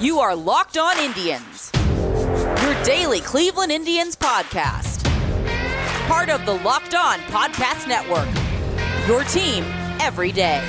You are Locked On Indians, your daily Cleveland Indians podcast. Part of the Locked On Podcast Network, your team every day.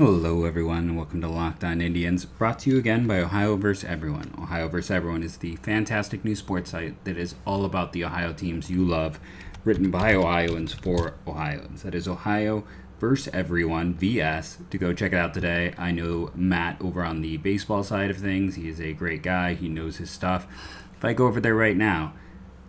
Hello, everyone, and welcome to Locked On Indians, brought to you again by Ohio vs. Everyone. Ohio vs. Everyone is the fantastic new sports site that is all about the Ohio teams you love, written by Ohioans for Ohioans. That is Ohio vs. Everyone, VS, to go check it out today. I know Matt over on the baseball side of things. He is a great guy, he knows his stuff. If I go over there right now,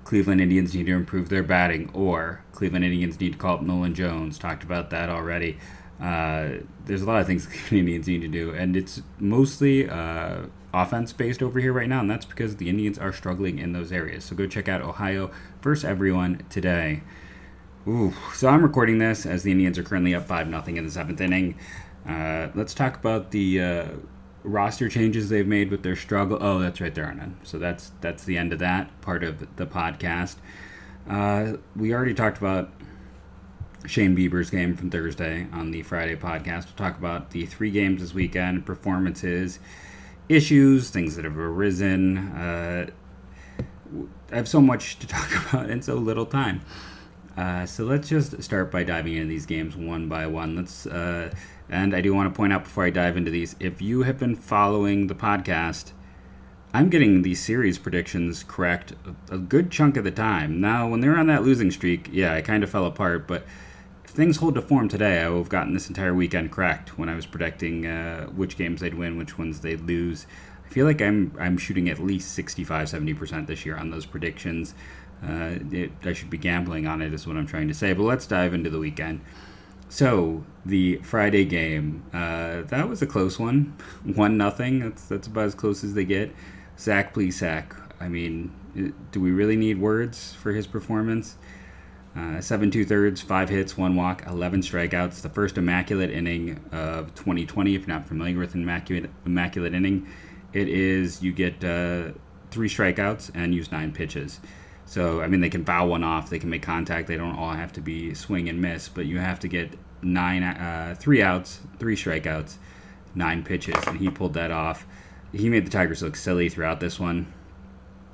Cleveland Indians need to improve their batting, or Cleveland Indians need to call up Nolan Jones. Talked about that already. Uh, there's a lot of things the Indians need to do, and it's mostly uh, offense based over here right now, and that's because the Indians are struggling in those areas. So go check out Ohio versus everyone today. Ooh, so I'm recording this as the Indians are currently up five nothing in the seventh inning. Uh, let's talk about the uh, roster changes they've made with their struggle. Oh, that's right, there are none. So that's that's the end of that part of the podcast. Uh, we already talked about Shane Bieber's game from Thursday on the Friday podcast. We'll talk about the three games this weekend, performances, issues, things that have arisen. Uh, I have so much to talk about in so little time. Uh, so let's just start by diving into these games one by one. Let's, uh, and I do want to point out before I dive into these, if you have been following the podcast, I'm getting these series predictions correct a, a good chunk of the time. Now, when they're on that losing streak, yeah, I kind of fell apart, but things hold to form today, I would have gotten this entire weekend correct when I was predicting uh, which games they'd win, which ones they'd lose. I feel like I'm I'm shooting at least 65, 70% this year on those predictions. Uh, it, I should be gambling on it, is what I'm trying to say. But let's dive into the weekend. So the Friday game, uh, that was a close one, one nothing. That's that's about as close as they get. Zach please Plesac. I mean, do we really need words for his performance? Uh, seven two thirds, five hits, one walk, 11 strikeouts. The first immaculate inning of 2020. If you're not familiar with immaculate immaculate inning, it is you get uh, three strikeouts and use nine pitches. So I mean, they can foul one off, they can make contact. They don't all have to be swing and miss, but you have to get nine, uh, three outs, three strikeouts, nine pitches, and he pulled that off. He made the Tigers look silly throughout this one.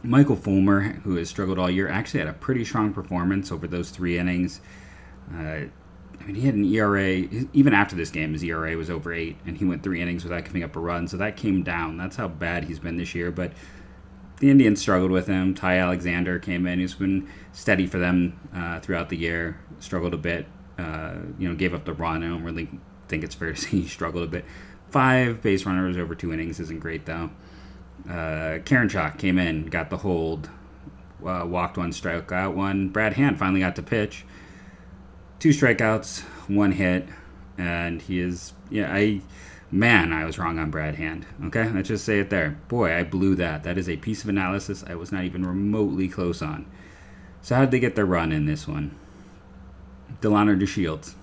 Michael Fulmer, who has struggled all year, actually had a pretty strong performance over those three innings. Uh, I mean, he had an ERA, even after this game, his ERA was over eight, and he went three innings without giving up a run, so that came down. That's how bad he's been this year, but the Indians struggled with him. Ty Alexander came in, he's been steady for them uh, throughout the year, struggled a bit, uh, you know, gave up the run. I don't really think it's fair to say he struggled a bit. Five base runners over two innings isn't great, though. Uh, Karinchak came in, got the hold, uh, walked one, strike out one. Brad Hand finally got to pitch. Two strikeouts, one hit, and he is yeah. I man, I was wrong on Brad Hand. Okay, let's just say it there. Boy, I blew that. That is a piece of analysis I was not even remotely close on. So how did they get their run in this one? Delino DeShields.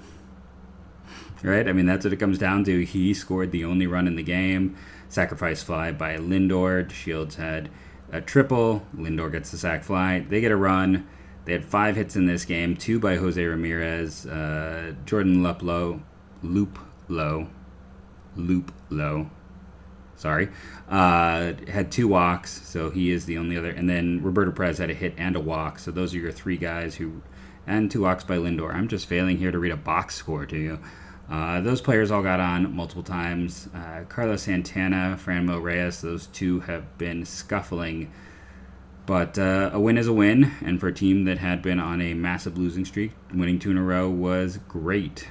Right? I mean, that's what it comes down to. He scored the only run in the game sacrifice fly by Lindor. Shields had a triple. Lindor gets the sac fly. They get a run. They had five hits in this game, two by Jose Ramirez, uh, Jordan Luplow, Loop Low, Loop Low. Sorry, uh, had two walks, so he is the only other. And then Roberto Perez had a hit and a walk. So those are your three guys who, and two walks by Lindor. I'm just failing here to read a box score to you. Uh, those players all got on multiple times. Uh, Carlos Santana, Franmil Reyes, those two have been scuffling. But uh, a win is a win, and for a team that had been on a massive losing streak, winning two in a row was great.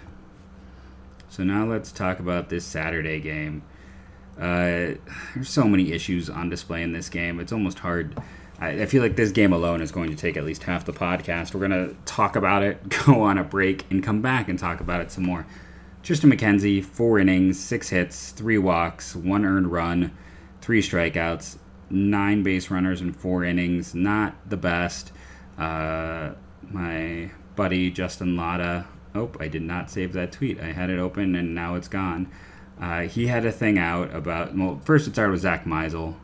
So now let's talk about this Saturday game. Uh, there's so many issues on display in this game. It's almost hard. I, I feel like this game alone is going to take at least half the podcast. We're going to talk about it, go on a break, and come back and talk about it some more. Triston McKenzie, four innings, six hits, three walks, one earned run, three strikeouts, nine base runners in four innings. Not the best. Uh, my buddy Justin Latta. Oh, I did not save that tweet. I had it open and now it's gone. Uh, he had a thing out about. Well, first it started with Zach Meisel.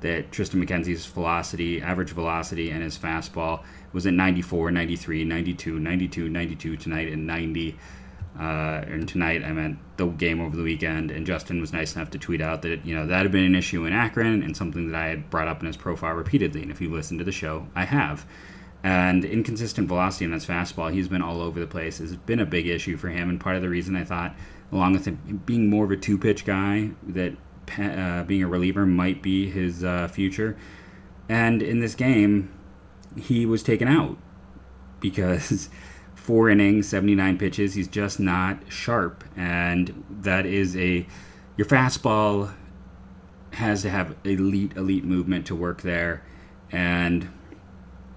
that Triston McKenzie's velocity, average velocity, and his fastball was at 94, 93, 92, 92, 92 tonight, and 90. Uh, and tonight, I meant the game over the weekend. And Justin was nice enough to tweet out that you know that had been an issue in Akron and something that I had brought up in his profile repeatedly. And if you listen to the show, I have. And inconsistent velocity on his fastball, he's been all over the place. Has been a big issue for him, and part of the reason I thought, along with him being more of a two-pitch guy, that uh, being a reliever might be his uh, future. And in this game, he was taken out because four innings, 79 pitches, he's just not sharp. And that is a. Your fastball has to have elite, elite movement to work there. And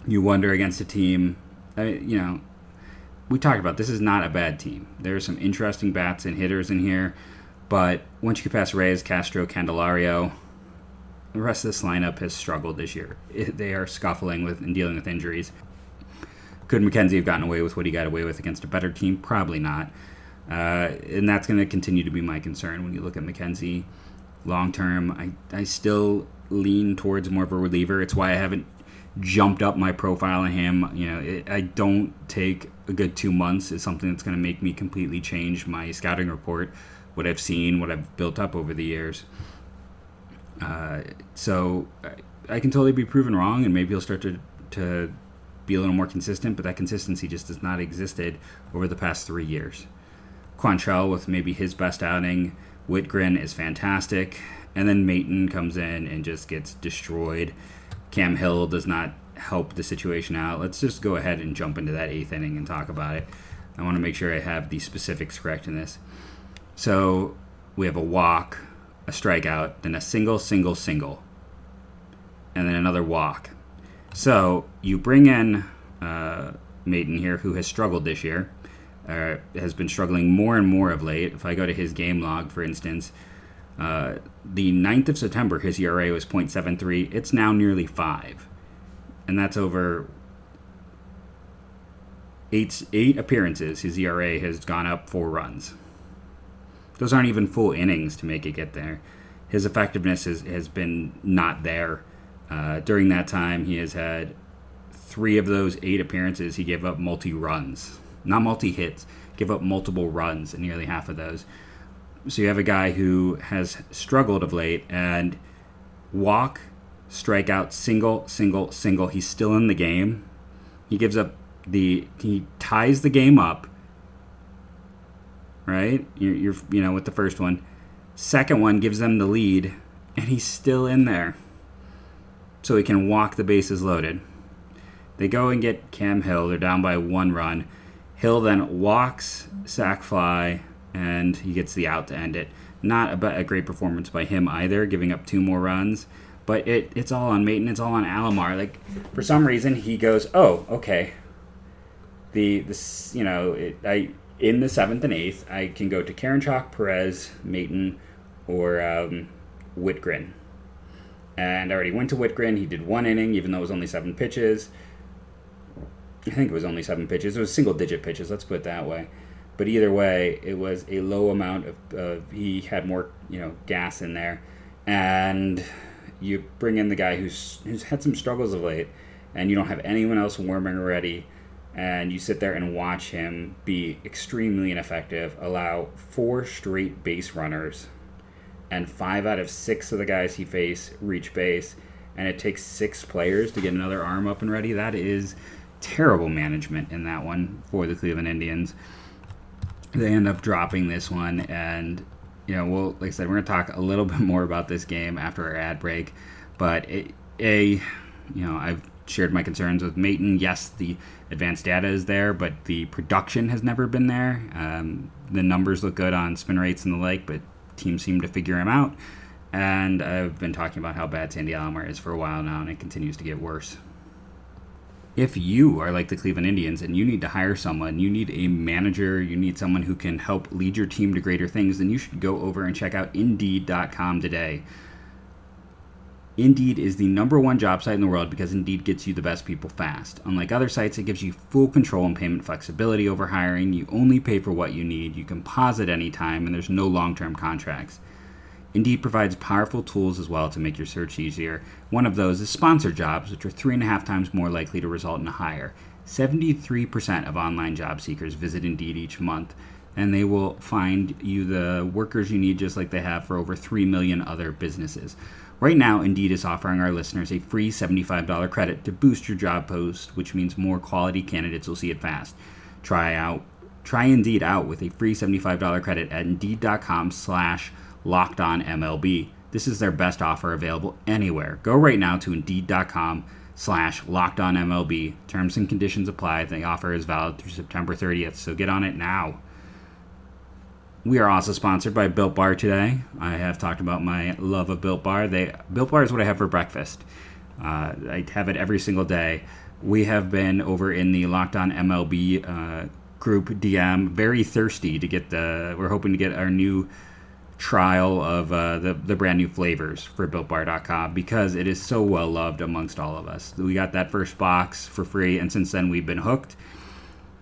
you wonder against a team, uh, you know, we talked about this is not a bad team. There are some interesting bats and hitters in here. But once you get past Reyes, Castro, Candelario, the rest of this lineup has struggled this year. They are scuffling with and dealing with injuries. Could McKenzie have gotten away with what he got away with against a better team? Probably not. Uh, and that's going to continue to be my concern when you look at McKenzie long term. I, I still lean towards more of a reliever. It's why I haven't jumped up my profile on him. You know, it, I don't take a good two months is something that's going to make me completely change my scouting report what I've seen, what I've built up over the years. Uh, so I, I, can totally be proven wrong, and maybe he'll start to to be a little more consistent. But that consistency just has not existed over the past three years. Quantrill with maybe his best outing. Wittgren is fantastic, and then Maton comes in and just gets destroyed. Cam Hill does not help the situation out. Let's just go ahead and jump into that eighth inning and talk about it. I want to make sure I have the specifics correct in this. So we have a walk, a strikeout, then a single, single, single, and then another walk. So you bring in uh, Maton here, who has struggled this year, uh, has been struggling more and more of late. If I go to his game log, for instance, uh, the 9th of September, his ERA was 0.73. It's now nearly 5. And that's over eight, eight appearances. His ERA has gone up four runs. Those aren't even full innings to make it get there. His effectiveness has, has been not there. Uh, during that time, he has had three of those eight appearances. He gave up multi runs, not multi hits, give up multiple runs in nearly half of those. So you have a guy who has struggled of late and walk, strikeout, single, single, single. He's still in the game. He gives up the he ties the game up right? You're, you're, you know, with the first one. Second one gives them the lead, and he's still in there. So he can walk the bases loaded. They go and get Cam Hill. They're down by one run. Hill then walks, sac fly, and he gets the out to end it. Not a, a great performance by him either, giving up two more runs. But it, it's all on Maton. It's all on Alomar. Like for some reason, he goes, "Oh, okay." The this you know it, I in the seventh and eighth, I can go to Karinchak, Perez, Maton, or um, Wittgren. And I already went to Wittgren. He did one inning, even though it was only seven pitches. I think it was only seven pitches. It was single digit pitches, let's put it that way. But either way, it was a low amount of, he had more, you know, gas in there. And you bring in the guy who's, who's had some struggles of late, and you don't have anyone else warming already and you sit there and watch him be extremely ineffective, allow four straight base runners, and five out of six of the guys he face reach base, and it takes six players to get another arm up and ready. That is terrible management in that one for the Cleveland Indians. They end up dropping this one, and you know, well, like I said, we're gonna talk a little bit more about this game after our ad break, but it, a, you know, I've shared my concerns with Maton. Yes, the advanced data is there, but the production has never been there. Um, the numbers look good on spin rates and the like, but teams seem to figure him out. And I've been talking about how bad Sandy Alomar is for a while now, and it continues to get worse. If you are like the Cleveland Indians and you need to hire someone, you need a manager, you need someone who can help lead your team to greater things, then you should go over and check out Indeed.com today. Indeed is the number one job site in the world because Indeed gets you the best people fast. Unlike other sites, it gives you full control and payment flexibility over hiring. You only pay for what you need, you can pause at any time, and there's no long term contracts. Indeed provides powerful tools as well to make your search easier. One of those is sponsored jobs, which are three and a half times more likely to result in a hire. 73% of online job seekers visit Indeed each month, and they will find you the workers you need just like they have for over 3 million other businesses. Right now, Indeed is offering our listeners a free $75 credit to boost your job post, which means more quality candidates will see it fast. Try out try Indeed out with a free $75 credit at Indeed.com slash locked on MLB. This is their best offer available anywhere. Go right now to Indeed.com slash locked on MLB. Terms and conditions apply. The offer is valid through September 30th, so get on it now. We are also sponsored by Built Bar today. I have talked about my love of Built Bar. They Built Bar is what I have for breakfast. Uh, I have it every single day. We have been over in the Locked On MLB uh, group DM, very thirsty to get the. We're hoping to get our new trial of uh, the, the brand new flavors for builtbar.com because it is so well loved amongst all of us. We got that first box for free, and since then we've been hooked.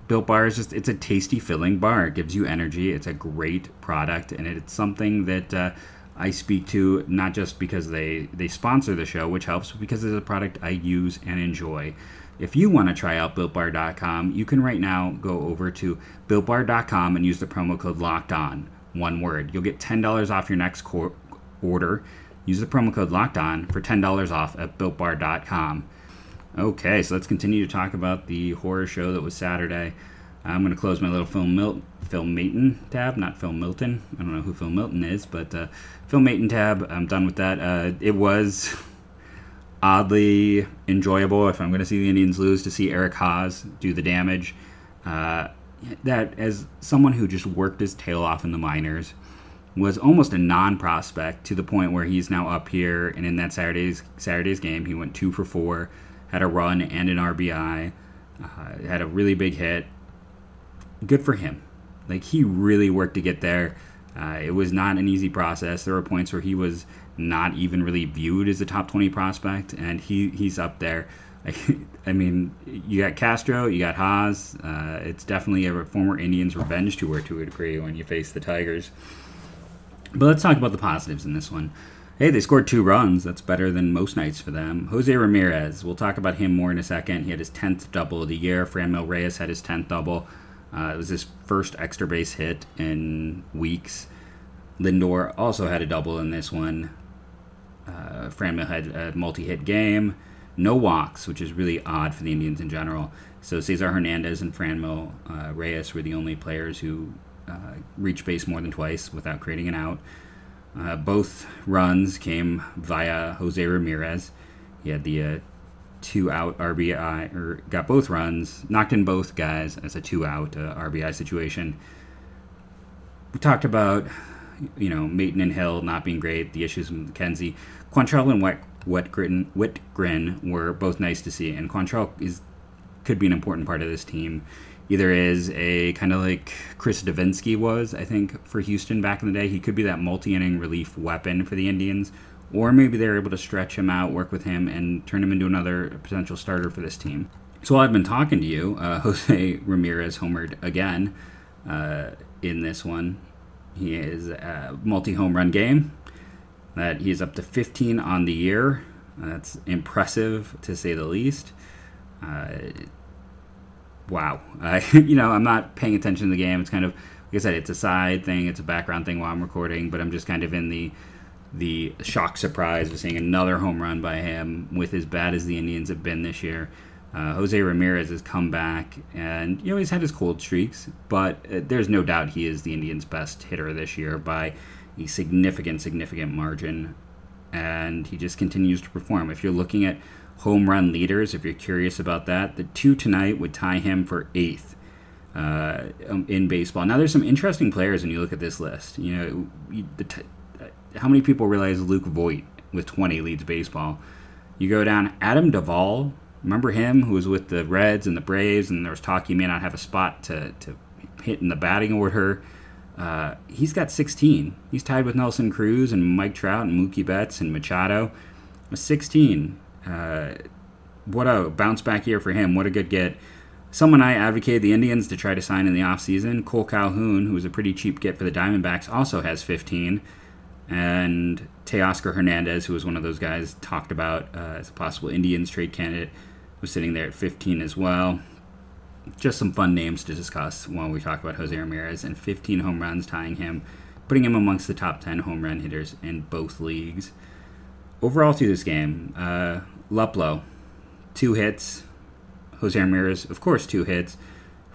Built Bar is just, it's a tasty, filling bar. It gives you energy. It's a great product, and it's something that uh, I speak to not just because they, they sponsor the show, which helps, but because it's a product I use and enjoy. If you want to try out BuiltBar.com, you can right now go over to BuiltBar.com and use the promo code Locked On one word. You'll get $10 off your next order. Use the promo code locked on for $10 off at builtbar.com. Okay, so let's continue to talk about the horror show that was Saturday. I'm going to close my little film Mil- Phil Maton tab, not Phil Milton. I don't know who Phil Milton is, but uh, Phil Maton tab. I'm done with that. Uh, it was oddly enjoyable if I'm going to see the Indians lose to see Eric Haase do the damage. Uh, that as someone who just worked his tail off in the minors was almost a non-prospect to the point where he's now up here and in that Saturday's Saturday's game he went two for four, had a run and an RBI, uh, had a really big hit. Good for him. Like he really worked to get there. Uh, it was not an easy process. There were points where he was not even really viewed as a top 20 prospect, and he he's up there. I mean, you got Castro, you got Haase. Uh, it's definitely a former Indians revenge tour to a degree when you face the Tigers. But let's talk about the positives in this one. Hey, they scored two runs. That's better than most nights for them. Jose Ramirez, we'll talk about him more in a second. He had his 10th double of the year. Franmil Reyes had his 10th double. Uh, it was his first extra base hit in weeks. Lindor also had a double in this one. Uh, Franmil had a multi hit game no walks, which is really odd for the Indians in general. So Cesar Hernandez and Franmil uh, Reyes were the only players who uh, reached base more than twice without creating an out. Uh, both runs came via Jose Ramirez. He had the uh, two out RBI, or got both runs, knocked in both guys as a two out uh, RBI situation. We talked about, you know, Maton and Hill not being great, the issues with McKenzie. Quantrill and White Wittgren, were both nice to see, and Quantrill is could be an important part of this team. Either is a kind of like Chris Devenski was, I think, for Houston back in the day. He could be that multi-inning relief weapon for the Indians, or maybe they're able to stretch him out, work with him, and turn him into another potential starter for this team. So while I've been talking to you, uh, Jose Ramirez homered again uh, in this one. He is a multi-home run game that he's up to 15 on the year. That's impressive to say the least. Uh, wow. You know, I'm not paying attention to the game. It's kind of, like I said, it's a side thing, it's a background thing while I'm recording, but I'm just kind of in the the shock surprise of seeing another home run by him with as bad as the Indians have been this year. Uh, Jose Ramirez has come back, and you know he's had his cold streaks, but uh, there's no doubt he is the Indians' best hitter this year by a significant, significant margin, and he just continues to perform. If you're looking at home run leaders, if you're curious about that, the two tonight would tie him for eighth uh, um, in baseball. Now, there's some interesting players when you look at this list. You know, the t- uh, how many people realize Luke Voit with 20 leads baseball? You go down Adam Duvall. Remember him, who was with the Reds and the Braves, and there was talk he may not have a spot to, to hit in the batting order. Uh, he's got 16. He's tied with Nelson Cruz and Mike Trout and Mookie Betts and Machado. 16. Uh, what a bounce back year for him. What a good get. Someone I advocated the Indians to try to sign in the offseason, Kole Calhoun, who was a pretty cheap get for the Diamondbacks, also has 15. And Teoscar Hernandez, who was one of those guys talked about uh, as a possible Indians trade candidate, was sitting there at 15 as well. Just some fun names to discuss when we talk about Jose Ramirez and 15 home runs, tying him, putting him amongst the top 10 home run hitters in both leagues. Overall, through this game, uh, Luplow, two hits. Jose Ramirez, of course, two hits.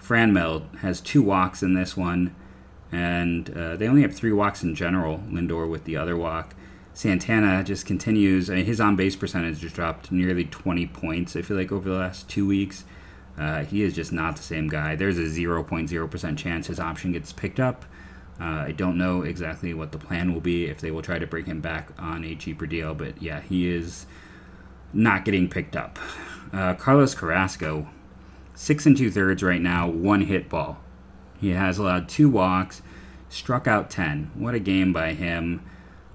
Franmil has two walks in this one and uh, they only have three walks in general. Lindor with the other walk. Santana just continues. I mean, his on base percentage just dropped nearly 20 points. I feel like over the last two weeks, uh, he is just not the same guy. There's a 0.0% chance his option gets picked up. Uh, I don't know exactly what the plan will be if they will try to bring him back on a cheaper deal, but yeah, he is not getting picked up. Uh, Carlos Carrasco, six and two thirds right now, one hit ball. He has allowed two walks, struck out 10. What a game by him.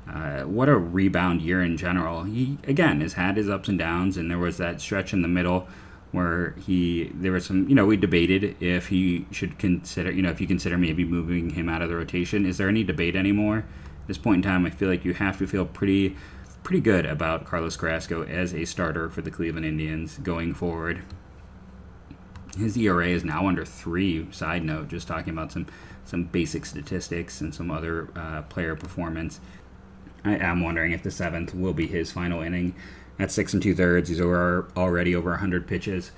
Uh, what a rebound year in general. He, again, has had his ups and downs, and there was that stretch in the middle where he, there was some, you know, we debated if he should consider, you know, if you consider maybe moving him out of the rotation. Is there any debate anymore? At this point in time, I feel like you have to feel pretty, pretty good about Carlos Carrasco as a starter for the Cleveland Indians going forward. His ERA is now under three. Side note, just talking about some some basic statistics and some other uh, player performance. I am wondering if the seventh will be his final inning. At six and two thirds, he's over already over 100 pitches.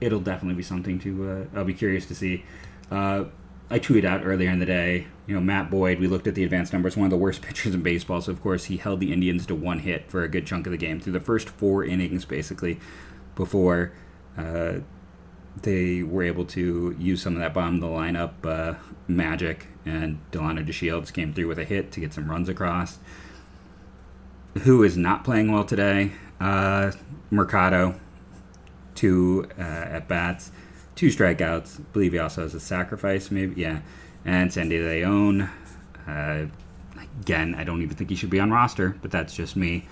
It'll definitely be something to. Uh, I'll be curious to see. Uh, I tweeted out earlier in the day, you know, Matt Boyd, we looked at the advanced numbers, one of the worst pitchers in baseball. So, of course, he held the Indians to one hit for a good chunk of the game through the first four innings, basically, before uh, they were able to use some of that bottom of the lineup uh, magic, and Delino DeShields came through with a hit to get some runs across. Who is not playing well today? Uh, Mercado, two uh, at bats, two strikeouts. I believe he also has a sacrifice, maybe. Yeah. And Sandy Leon. Uh, again, I don't even think he should be on roster, but that's just me.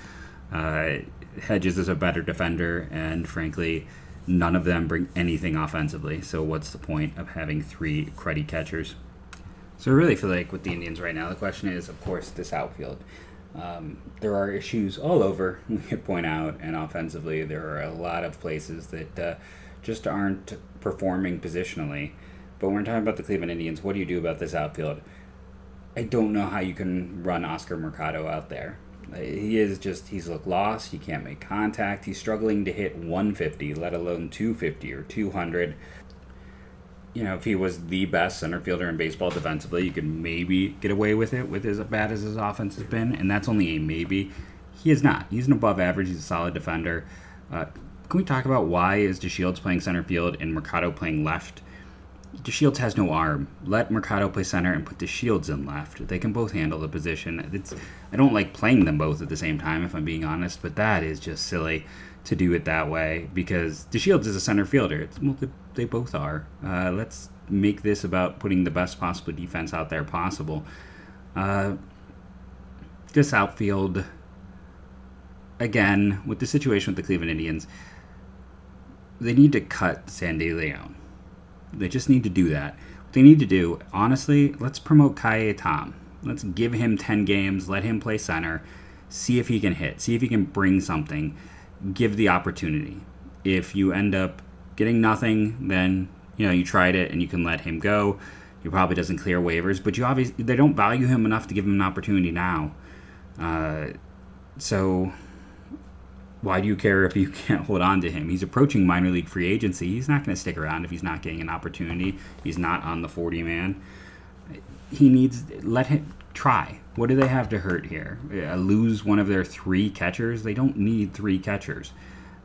Uh, Hedges is a better defender, and frankly, None of them bring anything offensively. So what's the point of having three cruddy catchers? So I really feel like with the Indians right now, the question is, of course, this outfield. Um, there are issues all over, we could point out, and offensively, there are a lot of places that uh, just aren't performing positionally. But when we're talking about the Cleveland Indians, what do you do about this outfield? I don't know how you can run Oscar Mercado out there. He is just, he's looked lost. He can't make contact. He's struggling to hit 150, let alone 250 or 200. You know, if he was the best center fielder in baseball defensively, you could maybe get away with it with as bad as his offense has been, and that's only a maybe. He is not. He's an above average. He's a solid defender. Uh, can we talk about why is DeShields playing center field and Mercado playing left? DeShields has no arm. Let Mercado play center and put DeShields in left. They can both handle the position. It's I don't like playing them both at the same time, if I'm being honest, but that is just silly to do it that way because DeShields is a center fielder. It's, well, they both are. Uh, let's make this about putting the best possible defense out there possible. Uh, this outfield, again, with the situation with the Cleveland Indians, they need to cut Sandy Leon. they just need to do that. What they need to do, honestly, let's promote Ka'ai Tom. Let's give him 10 games, let him play center, see if he can hit, see if he can bring something, give the opportunity. If you end up getting nothing, then you know you tried it and you can let him go. He probably doesn't clear waivers, but you obviously they don't value him enough to give him an opportunity now. Uh, so why do you care if you can't hold on to him? He's approaching minor league free agency. He's not going to stick around if he's not getting an opportunity. He's not on the 40 man. He needs let him try. What do they have to hurt here? Uh, lose one of their three catchers? They don't need three catchers.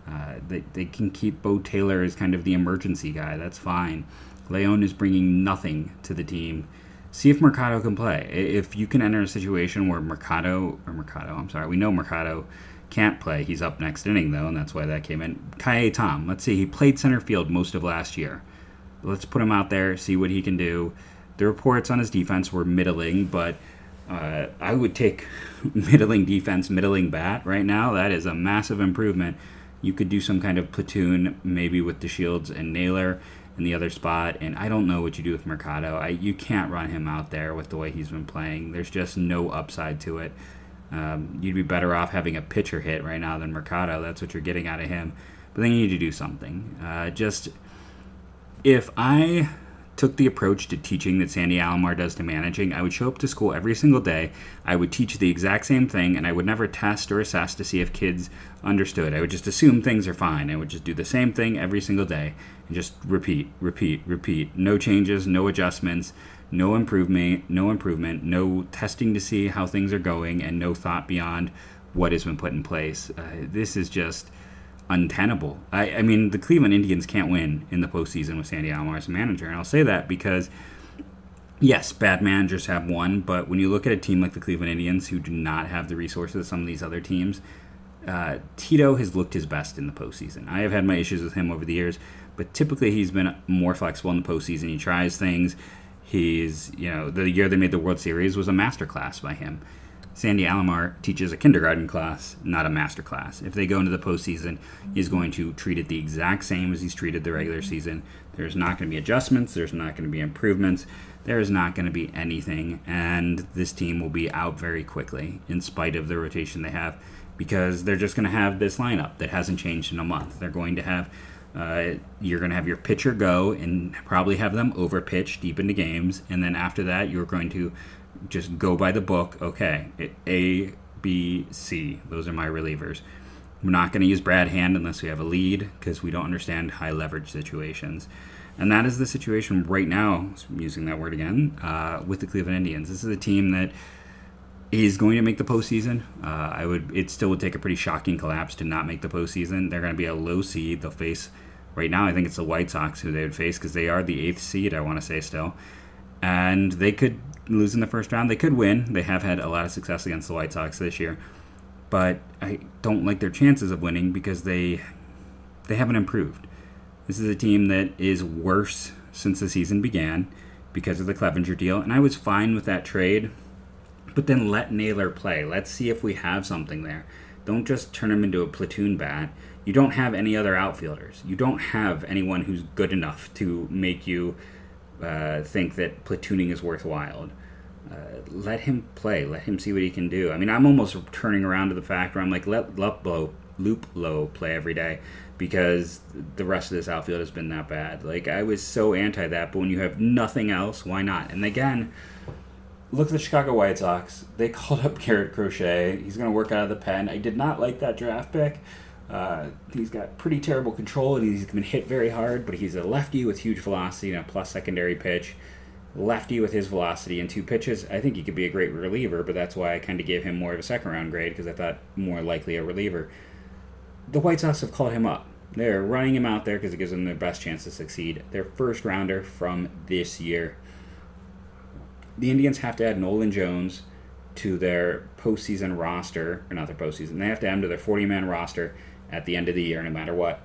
Uh, they, they can keep Beau Taylor as kind of the emergency guy. That's fine. Leon is bringing nothing to the team. See if Mercado can play. If you can enter a situation where Mercado or Mercado, I'm sorry, we know Mercado can't play. He's up next inning though, and that's why that came in. Ka'ai Tom, let's see, he played center field most of last year. Let's put him out there, see what he can do. The reports on his defense were middling, but uh, I would take middling defense, middling bat right now. That is a massive improvement. You could do some kind of platoon, maybe with DeShields and Naylor in the other spot. And I don't know what you do with Mercado. I, you can't run him out there with the way he's been playing. There's just no upside to it Um, you'd be better off having a pitcher hit right now than Mercado. That's what you're getting out of him. But then you need to do something. Uh, just if I took the approach to teaching that Sandy Alomar does to managing, I would show up to school every single day. I would teach the exact same thing, and I would never test or assess to see if kids understood. I would just assume things are fine. I would just do the same thing every single day and just repeat, repeat, repeat. No changes, no adjustments, no improvement, no improvement, no testing to see how things are going, and no thought beyond what has been put in place. Uh, this is just untenable. I, I mean, the Cleveland Indians can't win in the postseason with Sandy Alomar as a manager, and I'll say that because yes, bad managers have won, but when you look at a team like the Cleveland Indians who do not have the resources of some of these other teams, uh, Tito has looked his best in the postseason. I have had my issues with him over the years, but typically he's been more flexible in the postseason. He tries things. He's, you know, the year they made the World Series was a masterclass by him. Sandy Alomar teaches a kindergarten class, not a master class. If they go into the postseason, he's going to treat it the exact same as he's treated the regular season. There's not going to be adjustments, there's not going to be improvements, there is not going to be anything, and this team will be out very quickly in spite of the rotation they have because they're just going to have this lineup that hasn't changed in a month. They're going to have uh, you're going to have your pitcher go and probably have them over pitch deep into games, and then after that, you're going to just go by the book. Okay, A, B, C. Those are my relievers. We're not going to use Brad Hand unless we have a lead because we don't understand high leverage situations. And that is the situation right now, using that word again, uh, with the Cleveland Indians. This is a team that is going to make the postseason. Uh, I would. It still would take a pretty shocking collapse to not make the postseason. They're going to be a low seed. They'll face right now. I think it's the White Sox who they would face because they are the eighth seed. I want to say still, and they could lose in the first round. They could win. They have had a lot of success against the White Sox this year, but I don't like their chances of winning because they they haven't improved. This is a team that is worse since the season began because of the Clevinger deal, and I was fine with that trade. But then let Naylor play. Let's see if we have something there. Don't just turn him into a platoon bat. You don't have any other outfielders. You don't have anyone who's good enough to make you uh, think that platooning is worthwhile. Uh, let him play. Let him see what he can do. I mean, I'm almost turning around to the fact where I'm like, let Luplow, Loop Low play every day because the rest of this outfield has been that bad. Like, I was so anti that, but when you have nothing else, why not? And again, look at the Chicago White Sox. They called up Garrett Crochet. He's going to work out of the pen. I did not like that draft pick. Uh, he's got pretty terrible control and he's been hit very hard, but he's a lefty with huge velocity and a plus secondary pitch. Lefty with his velocity and two pitches. I think he could be a great reliever, but that's why I kind of gave him more of a second round grade because I thought more likely a reliever. The White Sox have called him up. They're running him out there because it gives them their best chance to succeed. Their first rounder from this year. The Indians have to add Nolan Jones to their postseason roster, or not their postseason. They have to add him to their 40 man roster at the end of the year, no matter what.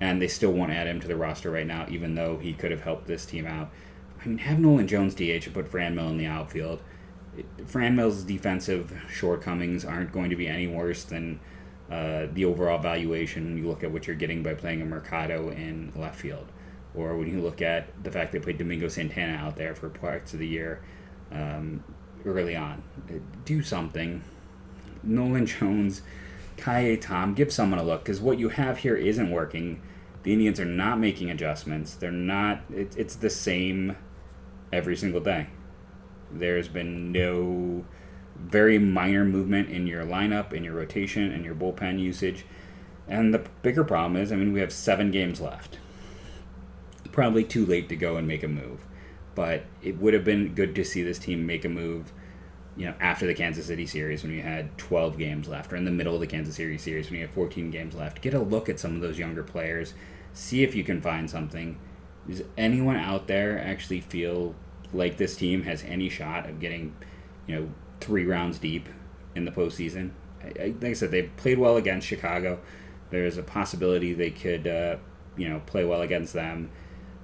And they still won't add him to the roster right now, even though he could have helped this team out. I mean, have Nolan Jones DH and put Franmil in the outfield. Franmil's defensive shortcomings aren't going to be any worse than uh, the overall valuation when you look at what you're getting by playing a Mercado in left field. Or when you look at the fact they played Domingo Santana out there for parts of the year um, early on. Do something. Nolan Jones Ka'ai Tom, give someone a look because what you have here isn't working. The Indians are not making adjustments. They're not. It, it's the same every single day. There's been no very minor movement in your lineup, in your rotation, and your bullpen usage. And the bigger problem is, I mean, we have seven games left. Probably too late to go and make a move, but it would have been good to see this team make a move you know, after the Kansas City series when you had 12 games left, or in the middle of the Kansas City series when you had 14 games left, get a look at some of those younger players, see if you can find something. Does anyone out there actually feel like this team has any shot of getting, you know, three rounds deep in the postseason? I, I, like I said, they've played well against Chicago. There's a possibility they could, uh, you know, play well against them.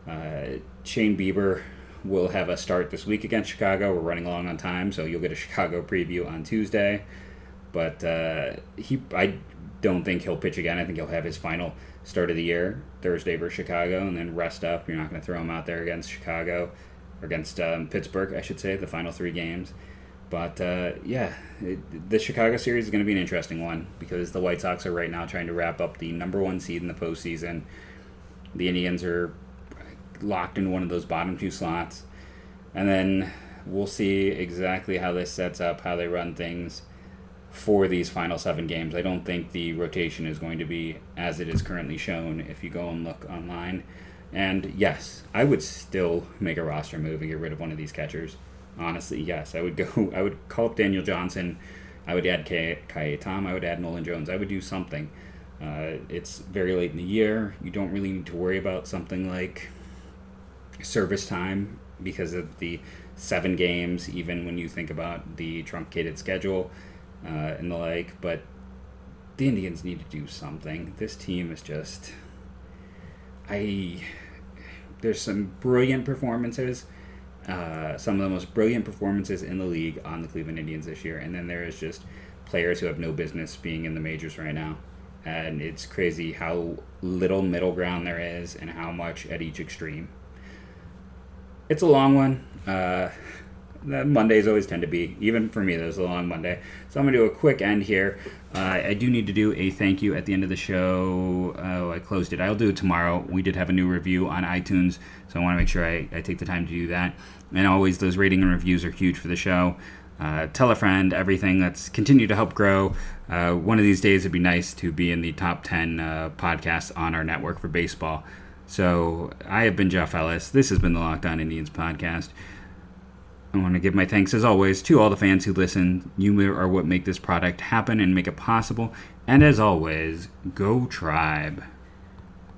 Uh, Shane Bieber will have a start this week against Chicago. We're running along on time, so you'll get a Chicago preview on Tuesday. But uh, he, I don't think he'll pitch again. I think he'll have his final start of the year Thursday versus Chicago, and then rest up. You're not going to throw him out there against Chicago or against um, Pittsburgh, I should say, the final three games. But uh, yeah, it, the Chicago series is going to be an interesting one because the White Sox are right now trying to wrap up the number one seed in the postseason. The Indians are locked in one of those bottom two slots. And then we'll see exactly how this sets up, how they run things for these final seven games. I don't think the rotation is going to be as it is currently shown if you go and look online. And yes, I would still make a roster move and get rid of one of these catchers. Honestly, yes, I would go. I would call up Daniel Johnson. I would add Ka'ai Tom. I would add Nolan Jones. I would do something. Uh, it's very late in the year. You don't really need to worry about something like service time because of the seven games, even when you think about the truncated schedule uh, and the like. But the Indians need to do something. This team is just. I. There's some brilliant performances. Uh, some of the most brilliant performances in the league on the Cleveland Indians this year, and then there is just players who have no business being in the majors right now. And it's crazy how little middle ground there is and how much at each extreme it's a long one. Uh, Mondays always tend to be, even for me, there's a long Monday. So I'm going to do a quick end here. Uh, I do need to do a thank you at the end of the show. Oh, I closed it. I'll do it tomorrow. We did have a new review on iTunes, so I want to make sure I, I take the time to do that. And always, those rating and reviews are huge for the show. Uh, tell a friend, everything. Let's continue to help grow. Uh, one of these days, it'd be nice to be in the top 10 uh, podcasts on our network for baseball. So I have been Jeff Ellis. This has been the Locked On Indians podcast. I want to give my thanks, as always, to all the fans who listen. You are what make this product happen and make it possible. And as always, go Tribe.